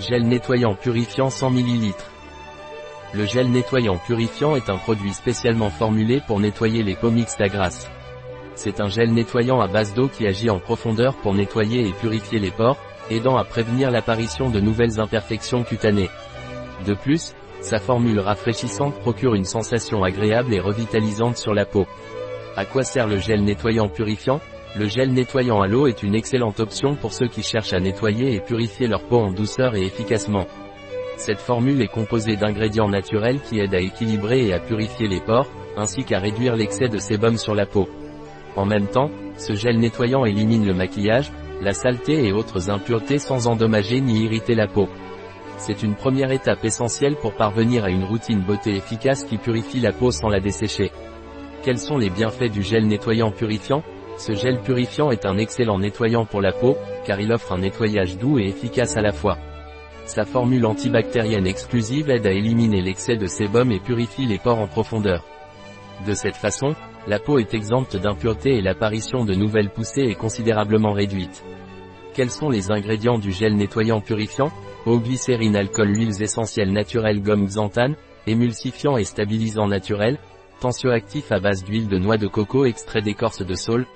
Gel nettoyant purifiant 100 ml. Le gel nettoyant purifiant est un produit spécialement formulé pour nettoyer les peaux mixtes à. C'est un gel nettoyant à base d'eau qui agit en profondeur pour nettoyer et purifier les pores, aidant à prévenir l'apparition de nouvelles imperfections cutanées. De plus, sa formule rafraîchissante procure une sensation agréable et revitalisante sur la peau. À quoi sert le gel nettoyant purifiant? Le gel nettoyant à l'eau est une excellente option pour ceux qui cherchent à nettoyer et purifier leur peau en douceur et efficacement. Cette formule est composée d'ingrédients naturels qui aident à équilibrer et à purifier les pores, ainsi qu'à réduire l'excès de sébum sur la peau. En même temps, ce gel nettoyant élimine le maquillage, la saleté et autres impuretés sans endommager ni irriter la peau. C'est une première étape essentielle pour parvenir à une routine beauté efficace qui purifie la peau sans la dessécher. Quels sont les bienfaits du gel nettoyant purifiant? Ce gel purifiant est un excellent nettoyant pour la peau, car il offre un nettoyage doux et efficace à la fois. Sa formule antibactérienne exclusive aide à éliminer l'excès de sébum et purifie les pores en profondeur. De cette façon, la peau est exempte d'impuretés et l'apparition de nouvelles poussées est considérablement réduite. Quels sont les ingrédients du gel nettoyant purifiant? Eau glycérine alcool huiles essentielles naturelles gomme xanthane, émulsifiant et stabilisant naturel, à base d'huile de noix de coco extrait d'écorce de saule.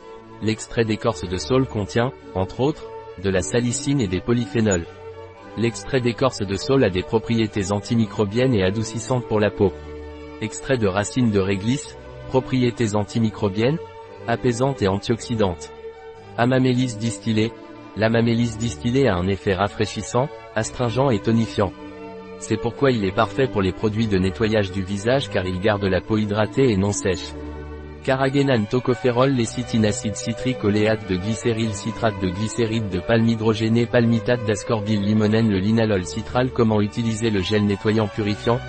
L'extrait d'écorce de saule contient, entre autres, de la salicine et des polyphénols. L'extrait d'écorce de saule a des propriétés antimicrobiennes et adoucissantes pour la peau. Extrait de racine de réglisse, propriétés antimicrobiennes, apaisantes et antioxydantes. Amamélis distillé. L'amamélis distillé a un effet rafraîchissant, astringent et tonifiant. C'est pourquoi il est parfait pour les produits de nettoyage du visage car il garde la peau hydratée et non sèche. Carragénane tocopherol lécithine acide citrique oléate de glycéryl citrate de glycéride de palmhydrogéné palmitate d'ascorbile limonène le linalol citral Comment utiliser le gel nettoyant purifiant?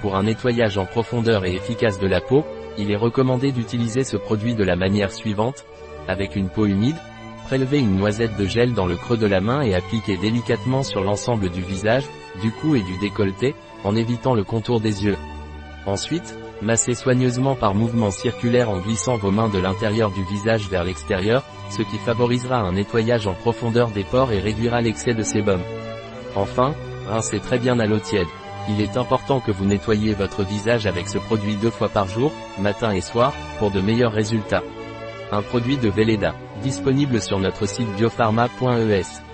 Pour un nettoyage en profondeur et efficace de la peau, il est recommandé d'utiliser ce produit de la manière suivante. Avec une peau humide, prélevez une noisette de gel dans le creux de la main et appliquez délicatement sur l'ensemble du visage, du cou et du décolleté, en évitant le contour des yeux. Ensuite, massez soigneusement par mouvement circulaire en glissant vos mains de l'intérieur du visage vers l'extérieur, ce qui favorisera un nettoyage en profondeur des pores et réduira l'excès de sébum. Enfin, rincez très bien à l'eau tiède. Il est important que vous nettoyiez votre visage avec ce produit deux fois par jour, matin et soir, pour de meilleurs résultats. Un produit de Velleda, disponible sur notre site biopharma.es.